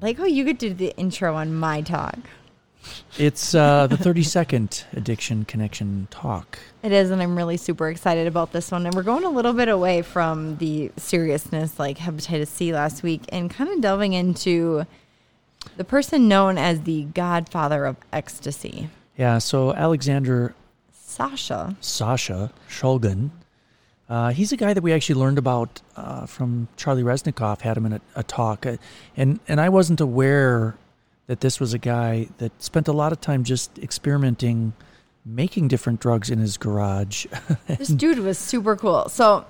Like how you could do the intro on my talk. It's uh, the 32nd Addiction Connection talk. It is, and I'm really super excited about this one. And we're going a little bit away from the seriousness like hepatitis C last week and kind of delving into the person known as the godfather of ecstasy, Yeah, so Alexander Sasha. Sasha Shulgin. Uh, he's a guy that we actually learned about uh, from Charlie Reznikoff. Had him in a, a talk, uh, and and I wasn't aware that this was a guy that spent a lot of time just experimenting, making different drugs in his garage. This dude was super cool. So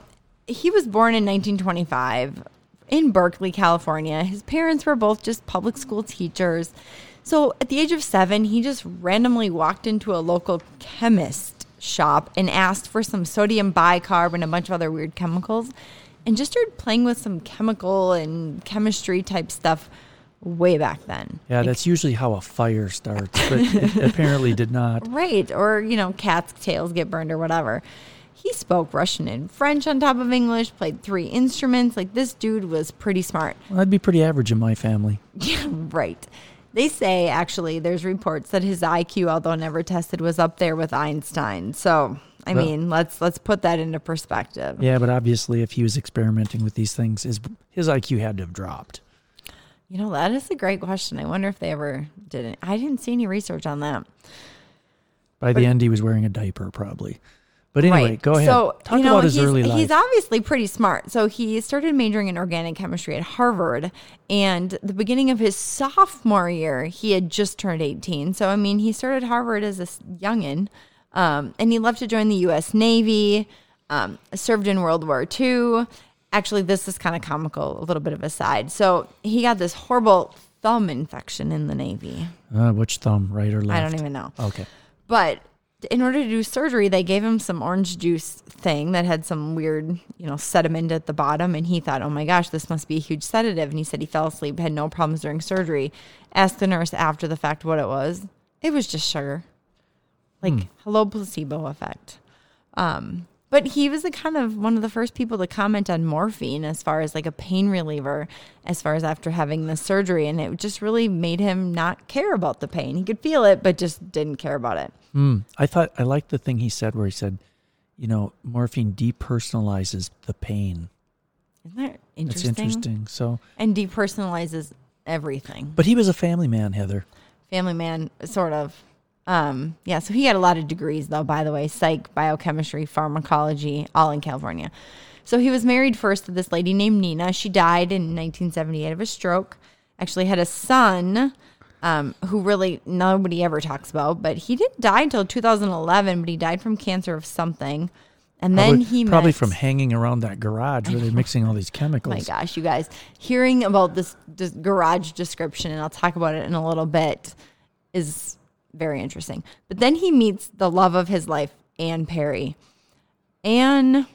he was born in 1925 in Berkeley, California. His parents were both just public school teachers. So at the age of seven, he just randomly walked into a local chemist shop and asked for some sodium bicarb and a bunch of other weird chemicals and just started playing with some chemical and chemistry type stuff way back then. yeah, Like, that's usually how a fire starts, but apparently did not. Right. Or, you know, cats' tails get burned or whatever. He spoke Russian and French on top of English, played three instruments. Like, this dude was pretty smart. Well, that'd be pretty average in my family. Yeah, right. They say, actually, there's reports that his IQ, although never tested, was up there with Einstein. So, I Well- mean, let's let's put that into perspective. Yeah, but obviously, if he was experimenting with these things, his his IQ had to have dropped. You know, that is a great question. I wonder if they ever did it. I didn't see any research on that. By the end, he was wearing a diaper, probably. But anyway, Right. go ahead. So, Talk you know, about his he's, early life. He's obviously pretty smart. So he started majoring in organic chemistry at Harvard. And the beginning of his sophomore year, he had just turned 18. So, I mean, he started Harvard as a youngin'. Um, and he left to join the U.S. Navy, um, served in World War II. Actually, this is kind of comical, a little bit of a side. So he got this horrible thumb infection in the Navy. Uh, which thumb, right or left? I don't even know. Okay. But in order to do surgery, they gave him some orange juice thing that had some weird, you know, sediment at the bottom. And he thought, oh my gosh, this must be a huge sedative. And he said he fell asleep, had no problems during surgery. Asked the nurse after the fact what it was. It was just sugar. Like, hello, placebo effect. Um, but he was the kind of one of the first people to comment on morphine as far as like a pain reliever, as far as after having the surgery. And it just really made him not care about the pain. He could feel it, but just didn't care about it. Hmm. I thought I liked the thing he said where he said, you know, morphine depersonalizes the pain. Isn't that interesting? That's interesting. So, And depersonalizes everything. but he was a family man, Heather. Family man, sort of. Um, yeah, so he had a lot of degrees, though, by the way psych, biochemistry, pharmacology, all in California. So he was married first to this lady named Nina. She died in 1978 of a stroke. Actually, had a son um, who really nobody ever talks about, but he didn't die until 2011, but he died from cancer of something. And then Probably, he probably met- from hanging around that garage where they're mixing all these chemicals. Oh chemicals. my gosh, you guys, hearing about this, this garage description, and I'll talk about it in a little bit, is very interesting. But then he meets the love of his life, Anne Perry. Anne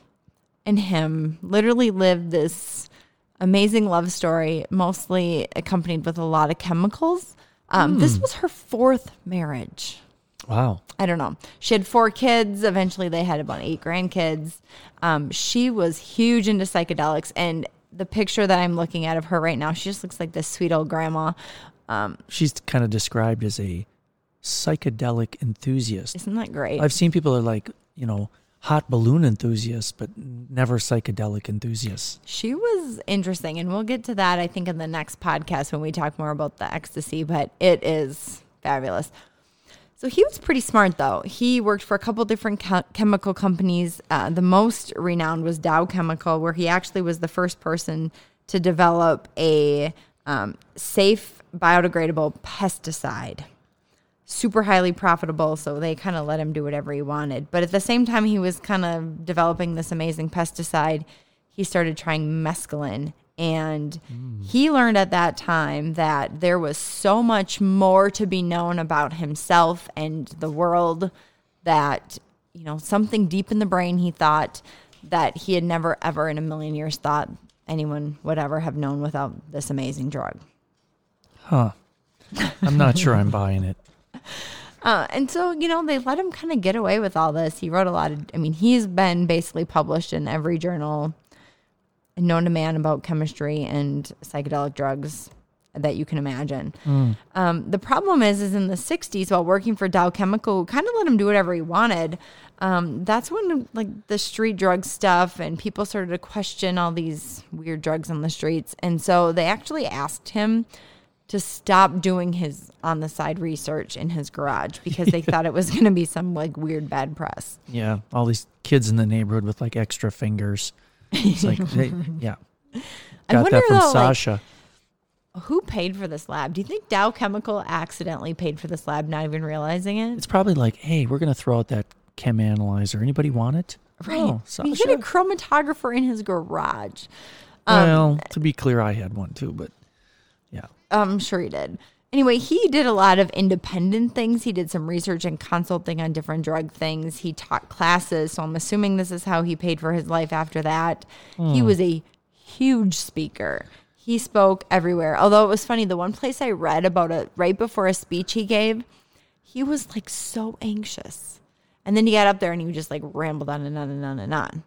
and him literally lived this amazing love story, mostly accompanied with a lot of chemicals. Um, This was her fourth marriage. Wow. I don't know. She had four kids. Eventually, they had about eight grandkids. Um, she was huge into psychedelics, and the picture that I'm looking at of her right now, she just looks like this sweet old grandma. Um, She's kind of described as a psychedelic enthusiast. isn't that great? I've seen people that are like, you know, hot balloon enthusiasts, but never psychedelic enthusiasts. She was interesting, and we'll get to that, I think, in the next podcast when we talk more about the ecstasy, but it is fabulous. So he was pretty smart, though. He worked for a couple different co- chemical companies. Uh, the most renowned was Dow Chemical, where he actually was the first person to develop a um, safe, biodegradable pesticide. Super highly profitable, so they kind of let him do whatever he wanted. But at the same time, he was kind of developing this amazing pesticide. He started trying mescaline And mm. he learned at that time that there was so much more to be known about himself and the world that, you know, something deep in the brain he thought that he had never, ever in a million years thought anyone would ever have known without this amazing drug. Huh. I'm not sure I'm buying it. Uh, and so, you know, they let him kind of get away with all this. He wrote a lot of, I mean, he's been basically published in every journal known to man about chemistry and psychedelic drugs that you can imagine. Um, the problem is, is in the 60s, while working for Dow Chemical, kind of let him do whatever he wanted. Um, that's when like the street drug stuff and people started to question all these weird drugs on the streets. And so they actually asked him to stop doing his on the side research in his garage because they thought it was going to be some like weird bad press. Yeah, all these kids in the neighborhood with like extra fingers. It's like, hey, yeah. I Got wonder that from though, like, Sasha. who paid for this lab? Do you think Dow Chemical accidentally paid for this lab, not even realizing it? it's probably like, hey, we're gonna throw out that chem analyzer. Anybody want it? Right. Oh, he had a chromatographer in his garage. Um, well, to be clear, I had one too, but yeah. I'm sure he did. Anyway, he did a lot of independent things. He did some research and consulting on different drug things. He taught classes. So I'm assuming this is how he paid for his life after that. He hmm. was a huge speaker. He spoke everywhere. Although it was funny, the one place I read about it right before a speech he gave, he was like so anxious. And then he got up there and he just like rambled on and on and on and on.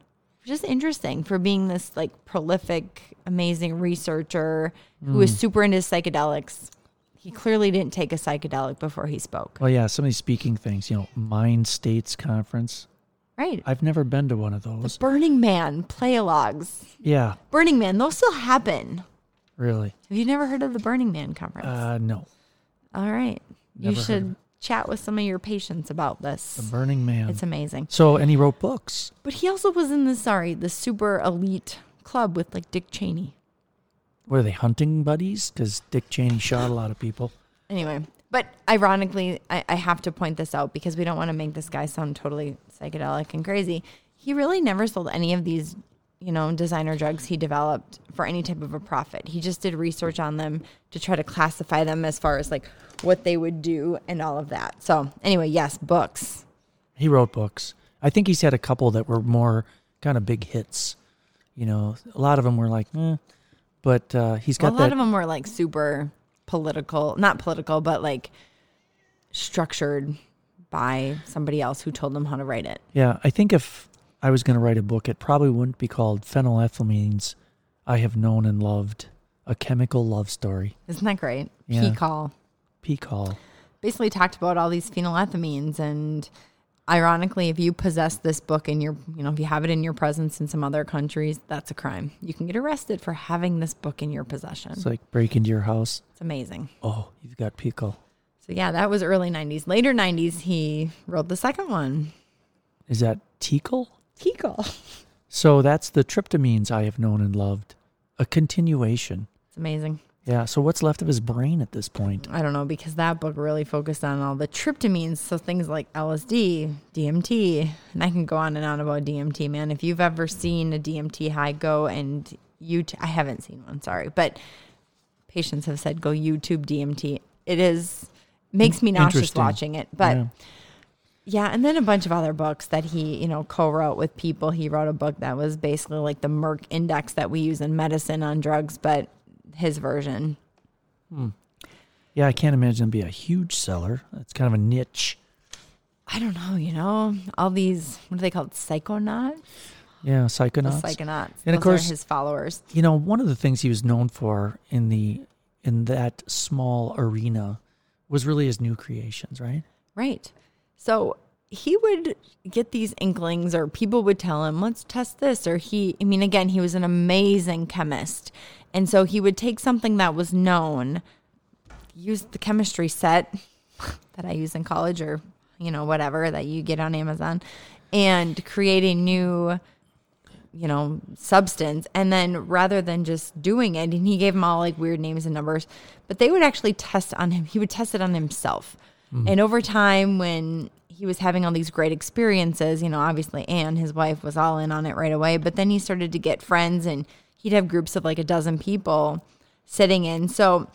Just interesting for being this like prolific, amazing researcher who was super into psychedelics. He clearly didn't take a psychedelic before he spoke. Well, yeah, some of these speaking things, you know, Mind States Conference. Right. I've never been to one of those. Burning Man, playalogs. Yeah, Burning Man, those still happen. really. Have you never heard of the Burning Man conference? Uh, no, All right. never you should. Chat with some of your patients about the this. Burning Man. It's amazing. so, and he wrote books. But he also was in the sorry, the super elite club with like Dick Cheney. Were they hunting buddies? Because Dick Cheney shot a lot of people. Anyway, but ironically, I, I have to point this out because we don't want to make this guy sound totally psychedelic and crazy. He really never sold any of these, you know, designer drugs he developed for any type of a profit. He just did research on them to try to classify them as far as like what they would do and all of that. So, anyway, yes, books. He wrote books. I think he's had a couple that were more kind of big hits. You know, a lot of them were like, eh. But uh, he's Well, got a lot that. of them were like super political, not political, but like structured by somebody else who told them how to write it. Yeah, I think if I was going to write a book, it probably wouldn't be called Phenylethylamines I Have Known and Loved, a chemical love story. Isn't that great? Yeah. PiHKAL. PiHKAL. basically talked about all these phenylethylamines and ironically if you possess this book in your you know if you have it in your presence in some other countries that's a crime you can get arrested for having this book in your possession It's like break into your house. it's amazing Oh, you've got PiHKAL. so yeah that was early 90s later 90s he wrote the second one Is that TiHKAL? Kegel. So that's the tryptamines I have known and loved. A continuation. it's amazing Yeah. So what's left of his brain at this point? I don't know because that book really focused on all the tryptamines, so things like LSD, DMT, and I can go on and on about DMT, man. If you've ever seen a DMT high, go and you. I haven't seen one, sorry, but patients have said go YouTube DMT. It is makes me nauseous watching it, but. Yeah. Yeah, and then a bunch of other books that he, you know, co-wrote with people. He wrote a book that was basically like the Merck index that we use in medicine on drugs, but his version. Hmm. Yeah, I can't imagine it'd be a huge seller. It's kind of a niche. I don't know, you know, all these what are they called? Psychonauts? Yeah, The psychonauts. psychonauts. And of Those are course- his followers. you know, one of the things he was known for in the in that small arena was really his new creations, right? Right. So he would get these inklings or people would tell him, let's test this. Or he, I mean, again, he was an amazing chemist. And so he would take something that was known, use the chemistry set that I use in college or, you know, whatever that you get on Amazon and create a new you know, substance. And then rather than just doing it, and he gave them all like weird names and numbers, but they would actually test on him. He would test it on himself. Mm-hmm. And over time, when he was having all these great experiences, you know, obviously Anne, his wife, was all in on it right away. But then he started to get friends and he'd have groups of like a dozen people sitting in. So,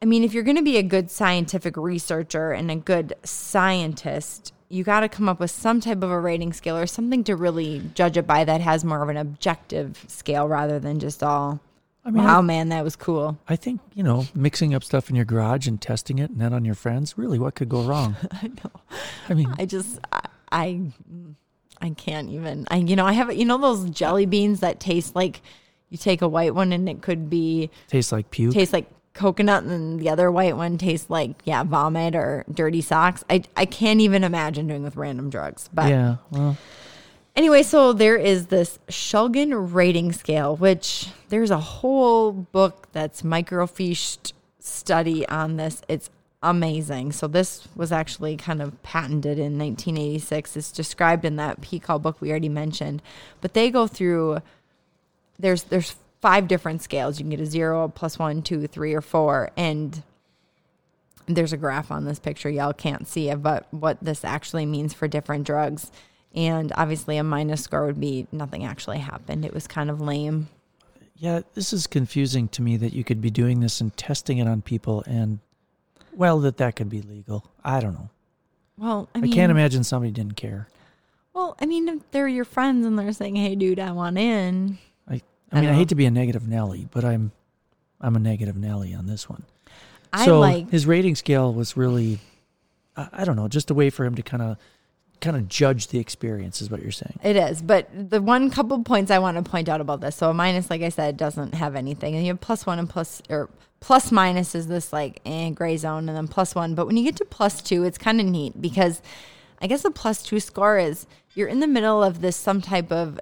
I mean, if you're going to be a good scientific researcher and a good scientist, you got to come up with some type of a rating scale or something to really judge it by that has more of an objective scale rather than just all, I mean, wow, I, man, that was cool. I think you know mixing up stuff in your garage and testing it and then on your friends. Really, what could go wrong? I know. I mean, I just, I, I, I can't even. I, you know, I have, you know, those jelly beans that taste like you take a white one and it could be tastes like puke. tastes like coconut, and then the other white one tastes like yeah, vomit or dirty socks. I, I can't even imagine doing with random drugs. But yeah. Well, Anyway, so there is this Shulgin rating scale, which there's a whole book that's microfiche study on this. It's amazing. So this was actually kind of patented in 1986. It's described in that PiHKAL book we already mentioned, but they go through. There's there's five different scales. You can get a zero, a plus one, two, three, or four, and there's a graph on this picture. Y'all can't see it, but what this actually means for different drugs. And obviously, a minus score would be nothing actually happened. It was kind of lame. yeah. This is confusing to me that you could be doing this and testing it on people, and well, that that could be legal. I don't know. Well, I, I, can't imagine somebody didn't care. Well, I mean, if they're your friends and they're saying, "Hey, dude, I want in," I, I I mean, I hate to be a negative Nelly, but I'm, I'm a negative Nelly on this one. I so like. his rating scale was really, I, I don't know, just a way for him to kind of, kind of judge the experience, is what you're saying. It is, but the one couple points I want to point out about this. So a minus, like I said, doesn't have anything, and you have plus one and plus or plus minus is this like eh, gray zone, and then plus one. But when you get to plus two, it's kind of neat because I guess a plus two score is you're in the middle of this some type of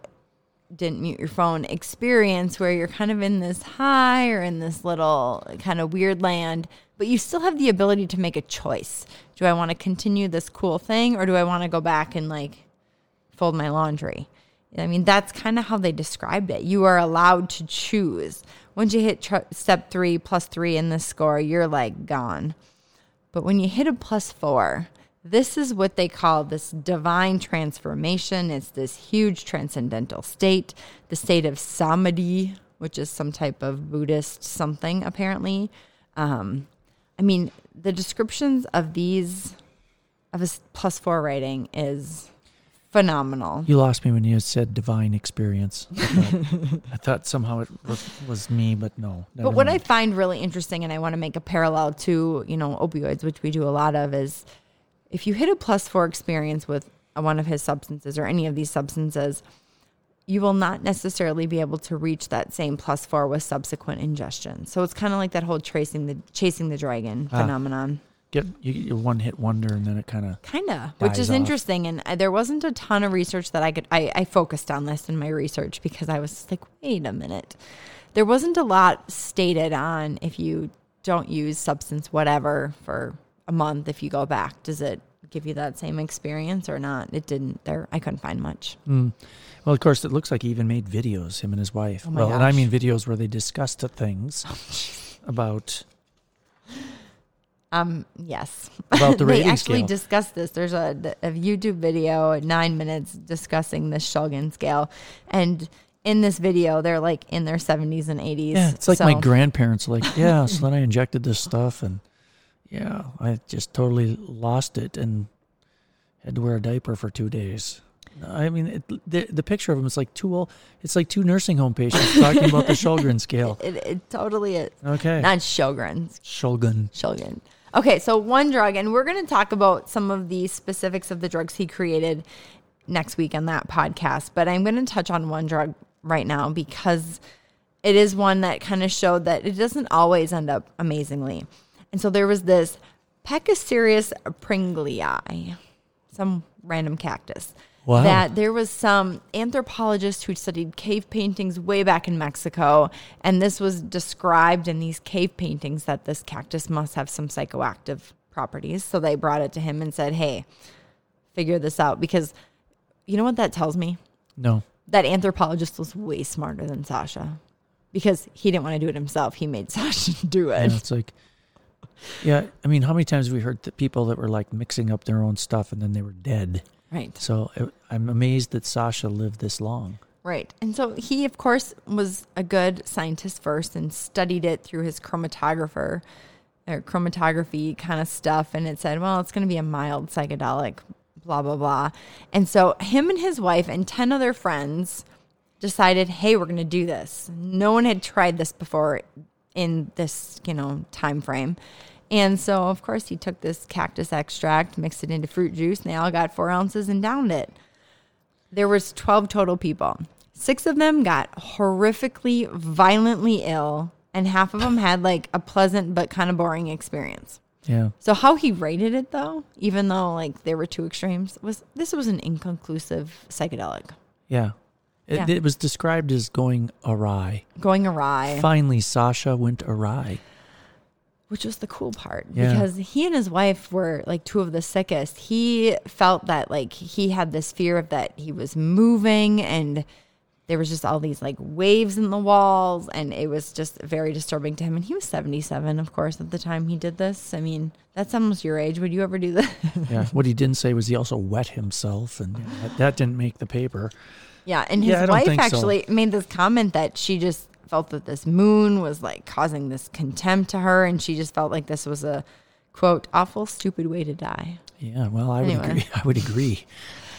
didn't mute your phone experience where you're kind of in this high or in this little kind of weird land, but you still have the ability to make a choice. Do I want to continue this cool thing or do I want to go back and like fold my laundry? I mean, that's kind of how they described it. You are allowed to choose. Once you hit tr- step three plus three in this score, you're like gone. But when you hit a plus four, this is what they call this divine transformation. It's this huge transcendental state, the state of samadhi, which is some type of Buddhist something, apparently. Um, I mean, the descriptions of these, of a s- plus four rating is phenomenal. You lost me when you said divine experience. I thought, I thought somehow it was, was me, but no. But what I find really interesting, and I want to make a parallel to, you know, opioids, which we do a lot of, is if you hit a plus four experience with one of his substances or any of these substances, you will not necessarily be able to reach that same plus four with subsequent ingestion. So it's kind of like that whole tracing the chasing the dragon Ah. phenomenon. get you get your one hit wonder, and then it kind of Kind of, which is off. interesting. And uh, there wasn't a ton of research that I could, I, I focused on this in my research because I was like, wait a minute. There wasn't a lot stated on if you don't use substance whatever for a month, if you go back, does it give you that same experience or not? It didn't. There, I couldn't find much. Mm. Well, of course, it looks like he even made videos, him and his wife. Oh my well, and I mean videos where they discussed the things about Um, yes. about the they rating actually scale. discussed this. There's a, a YouTube video nine minutes discussing the Shulgin scale. And in this video, they're like in their 70s and 80s. yeah, it's like my So- grandparents. Like, yeah, so then I injected this stuff, and yeah, I just totally lost it and had to wear a diaper for two days. I mean, it, the the picture of him is like two old. It's like two nursing home patients talking about the Shulgren scale. It, it totally is. Okay, Not Sjogren, Shulgin. Shulgin. Okay, so one drug, and we're going to talk about some of the specifics of the drugs he created next week on that podcast. But I'm going to touch on one drug right now because it is one that kind of showed that it doesn't always end up amazingly. And so there was this Pachycereus pringlei, some random cactus. Wow. That there was some anthropologist who studied cave paintings way back in Mexico, and this was described in these cave paintings that this cactus must have some psychoactive properties. So they brought it to him and said, "Hey, figure this out," because you know what that tells me? No, That anthropologist was way smarter than Sasha, because he didn't want to do it himself. He made Sasha do Yeah, it. it's like, yeah. I mean, how many times have we heard that people that were like mixing up their own stuff and then they were dead? Right. So I'm amazed that Sasha lived this long. Right. And so he, of course, was a good scientist first and studied it through his chromatographer or chromatography kind of stuff. And it said, well, it's going to be a mild psychedelic, blah, blah, blah. And so him and his wife and 10 other friends decided, hey, we're going to do this. No one had tried this before in this, you know, time frame. And so, of course, he took this cactus extract, mixed it into fruit juice, and they all got four ounces and downed it. There was 12 total people. Six of them got horrifically, violently ill, and half of them had like a pleasant but kind of boring experience. Yeah. So how he rated it though, even though like there were two extremes, was this was an inconclusive psychedelic. Yeah. It, Yeah. it was described as going awry. Going awry. Finally, Sasha went awry. Which was the cool part Yeah. because he and his wife were like two of the sickest. He felt that like he had this fear of that he was moving and there was just all these like waves in the walls and it was just very disturbing to him and he was 77 of course at the time he did this. I mean, that's almost your age. Would you ever do that? Yeah. what he didn't say was he also wet himself, and that, that didn't make the paper. yeah, and his Yeah, wife think so. actually made this comment that she just felt that this moon was like causing this contempt to her and she just felt like this was a quote awful stupid way to die. Yeah. Well, I would agree. I would agree.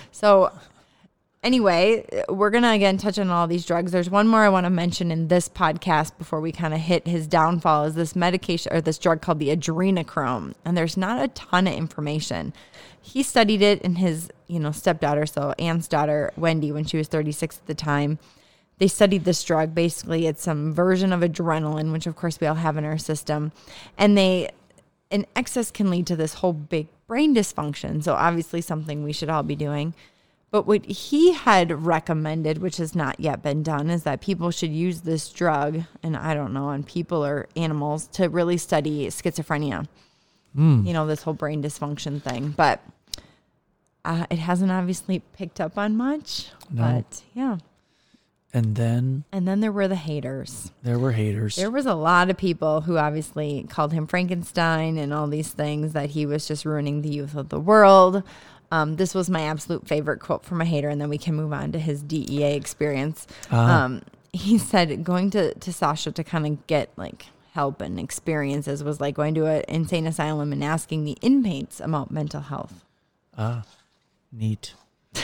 So, anyway, we're going to again touch on all these drugs. There's one more I want to mention in this podcast before we kind of hit his downfall is this medication or this drug called the adrenochrome. And there's not a ton of information. He studied it in his, you know, stepdaughter, so Anne's daughter, Wendy, when she was 36 at the time. They studied this drug. Basically, it's some version of adrenaline, which of course we all have in our system. And they an excess can lead to this whole big brain dysfunction. So obviously something we should all be doing. But what he had recommended, which has not yet been done, is that people should use this drug, and I don't know, on people or animals to really study schizophrenia. You know, this whole brain dysfunction thing. But uh, it hasn't obviously picked up on much. No. But yeah. And then And then there were the haters. there were haters. There was a lot of people who obviously called him Frankenstein and all these things that he was just ruining the youth of the world. Um, this was my absolute favorite quote from a hater, and then we can move on to his DEA experience. Ah. Um, he said going to, to Sasha to kind of get like help and experiences was like going to an insane asylum and asking the inmates about mental health. ah, neat.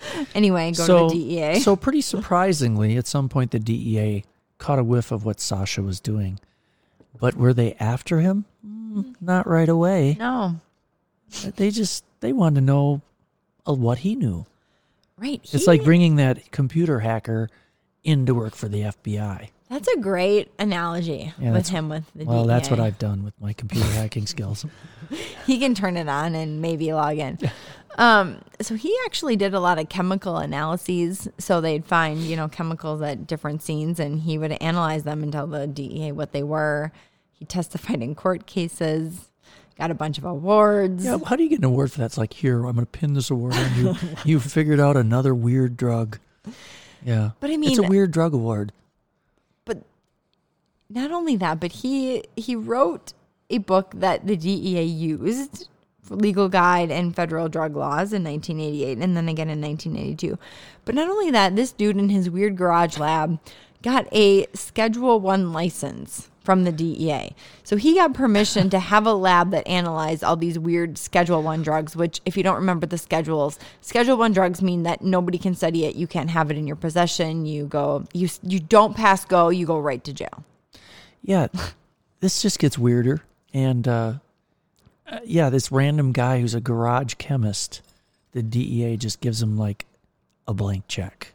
Anyway, go so, to the DEA. so pretty surprisingly, at some point, the DEA caught a whiff of what Sasha was doing. But were they after him? Mm, Not right away. no, They just they wanted to know uh, what he knew. right. It's he- like bringing that computer hacker in to work for the FBI. that's a great analogy Yeah, with him with the Well, that's what I've done with my computer hacking skills. he can turn it on and maybe log in. Um, so he actually did a lot of chemical analyses. So they'd find, you know, chemicals at different scenes and he would analyze them and tell the DEA what they were. He testified in court cases, got a bunch of awards. Yeah, how do you get an award for that? It's like, here, I'm going to pin this award on you. you figured out another weird drug. Yeah. But I mean, it's a weird drug award. But not only that, but he he wrote a book that the DEA used legal guide and federal drug laws in 1988 and then again in 1982. But not only that, this dude in his weird garage lab got a Schedule 1 license from the DEA. So he got permission to have a lab that analyzed all these weird Schedule 1 drugs, which if you don't remember the schedules, Schedule 1 drugs mean that nobody can study it, you can't have it in your possession, you go you you don't pass go, you go right to jail. Yeah. this just gets weirder. And uh, uh, yeah, this random guy who's a garage chemist, the DEA just gives him like a blank check.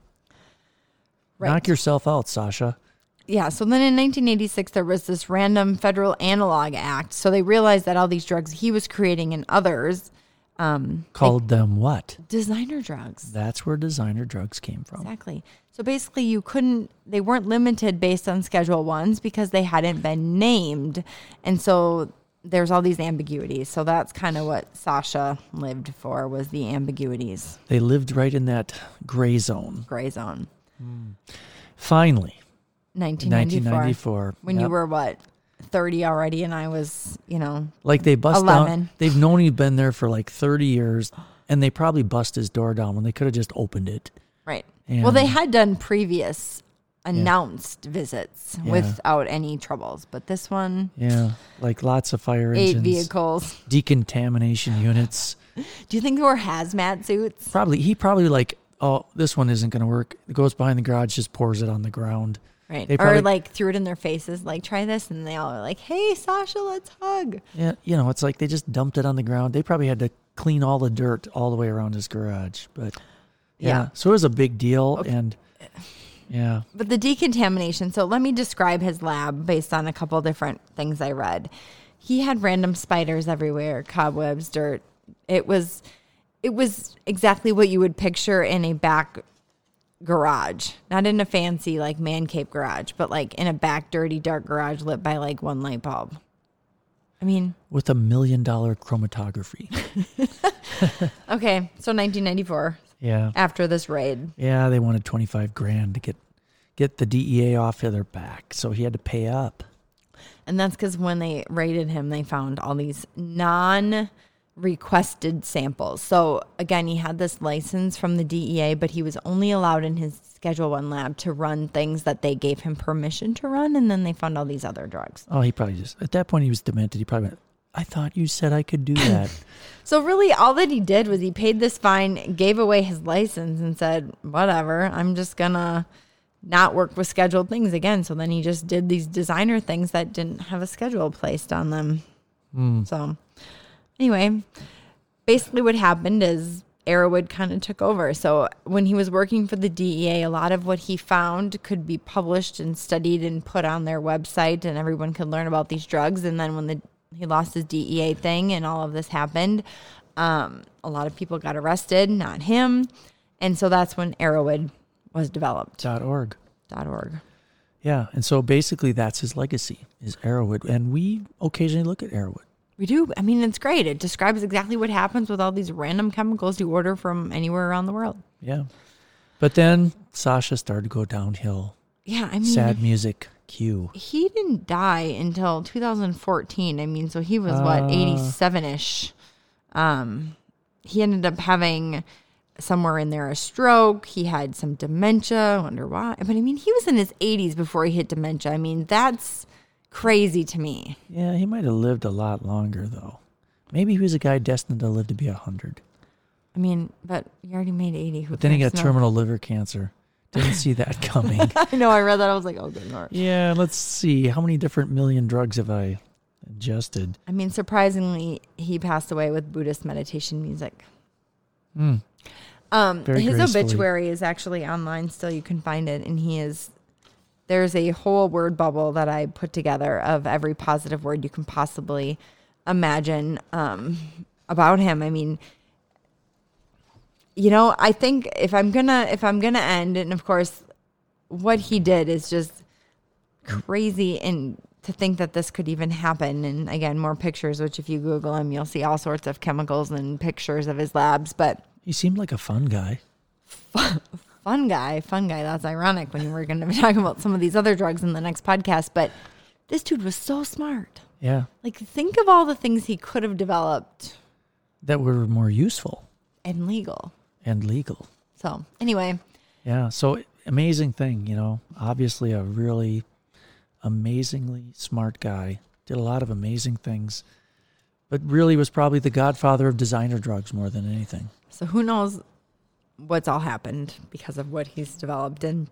Knock yourself out, Sasha. Yeah, so then in 1986 there was this random federal analog act. So they realized that all these drugs he was creating and others um Called them what? designer drugs. That's where designer drugs came from. Exactly. So basically you couldn't they weren't limited based on schedule 1s because they hadn't been named. And so there's all these ambiguities. So that's kind of what Sasha lived for was the ambiguities, They lived right in that gray zone. gray zone. Hmm. Finally, 1994. 1994. When you were what? 30 already and I was, you know, like they bust 11. down. They've known he's been there for like 30 years, and they probably bust his door down when they could have just opened it. right. And Well, they had done previous announced visits Yeah. without any troubles, but this one, yeah, like lots of fire eight engines, vehicles. decontamination units. Do you think they were hazmat suits? Probably he probably like, oh, this one isn't going to work. It goes behind the garage, just pours it on the ground. Right. They or probably- like threw it in their faces, like, try this. And they all are like, hey, Sasha, let's hug. Yeah, you know, it's like they just dumped it on the ground. They probably had to clean all the dirt all the way around his garage. But yeah, Yeah. so it was a big deal. And yeah, But the decontamination, so let me describe his lab based on a couple different things I read. He had random spiders everywhere, cobwebs, dirt. It was it was exactly what you would picture in a back garage. Not in a fancy like man cave garage, but like in a back dirty dark garage lit by like one light bulb. I mean, with a million dollar chromatography. okay, so 1994 Yeah. after this raid. Yeah, they wanted 25 grand to get get the DEA off of their back. So he had to pay up. And that's because when they raided him, they found all these non requested samples. So again, he had this license from the DEA, but he was only allowed in his Schedule One lab to run things that they gave him permission to run. And then they found all these other drugs. Oh, he probably just at that point he was demented. He probably went, I thought you said I could do that. So really, all that he did was he paid this fine, gave away his license, and said, "Whatever, I'm just gonna." Not work with scheduled things again. So then he just did these designer things that didn't have a schedule placed on them. So, anyway, basically what happened is Erowid kind of took over. So when he was working for the DEA, a lot of what he found could be published and studied and put on their website, and everyone could learn about these drugs. And then when the he lost his DEA thing and all of this happened, um, a lot of people got arrested, not him. And so that's when Erowid was developed. Dot org. Dot org. Yeah, and so basically that's his legacy is Erowid, and we occasionally look at Erowid. We do. I mean, it's great. It describes exactly what happens with all these random chemicals you order from anywhere around the world. Yeah, but then Sasha started to go downhill. Yeah, I mean, Sad music cue. he didn't die until 2014. I mean, so he was what Uh. 87 ish. Um, he ended up having somewhere in there a stroke. He had some dementia. I wonder why. But I mean, he was in his 80s before he hit dementia. I mean, that's crazy to me. Yeah, he might have lived a lot longer though. Maybe he was a guy destined to live to be a hundred. I mean, but he already made 80. Who But then he got No. terminal liver cancer. Didn't see that coming. I know. I read that. I was like, oh, good lord. yeah, let's see. How many different million drugs have I ingested? I mean, surprisingly, he passed away with Buddhist meditation music. Hmm. Um, Very his gracefully. obituary is actually online still. You can find it, and he is. There's a whole word bubble that I put together of every positive word you can possibly imagine um, about him. I mean, you know, I think if I'm gonna if I'm gonna end, and of course, what he did is just crazy and to think that this could even happen and again more pictures which if you google him you'll see all sorts of chemicals and pictures of his labs but He seemed like a fun guy. fun guy fun guy that's ironic when we're going to be talking about some of these other drugs in the next podcast but this dude was so smart Yeah, like think of all the things he could have developed that were more useful and legal and legal. so anyway Yeah, so amazing thing, you know. Obviously, a really amazingly smart guy. Did a lot of amazing things, but really was probably the godfather of designer drugs more than anything. So who knows what's all happened because of what he's developed. And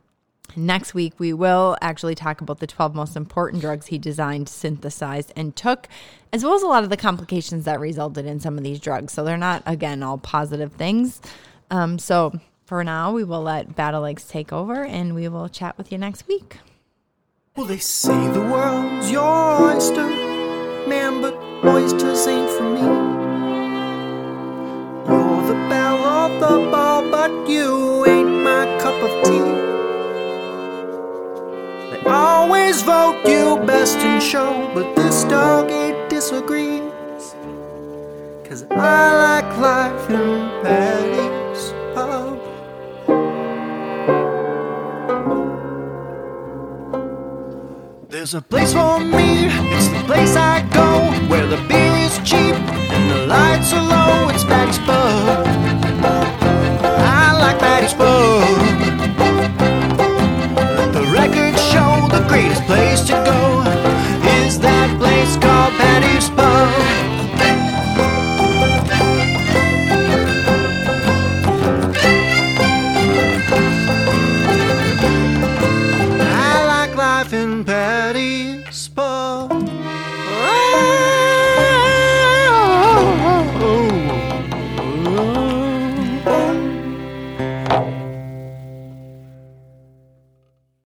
next week we will actually talk about the 12 most important drugs he designed, synthesized, and took, as well as a lot of the complications that resulted in some of these drugs. So they're not, again, all positive things. Um, so for now, we will let Battle Legs take over and we will chat with you next week. Well, they say the world's your oyster, man, but oysters ain't for me. You're the belle of the ball, but you ain't my cup of tea. They always vote you best in show, but this dog it disagrees. Cause I like life in Patty's pub. Oh. There's a place for me, it's the place I go, where the beer is cheap and the lights are low. It's Patty's Pub.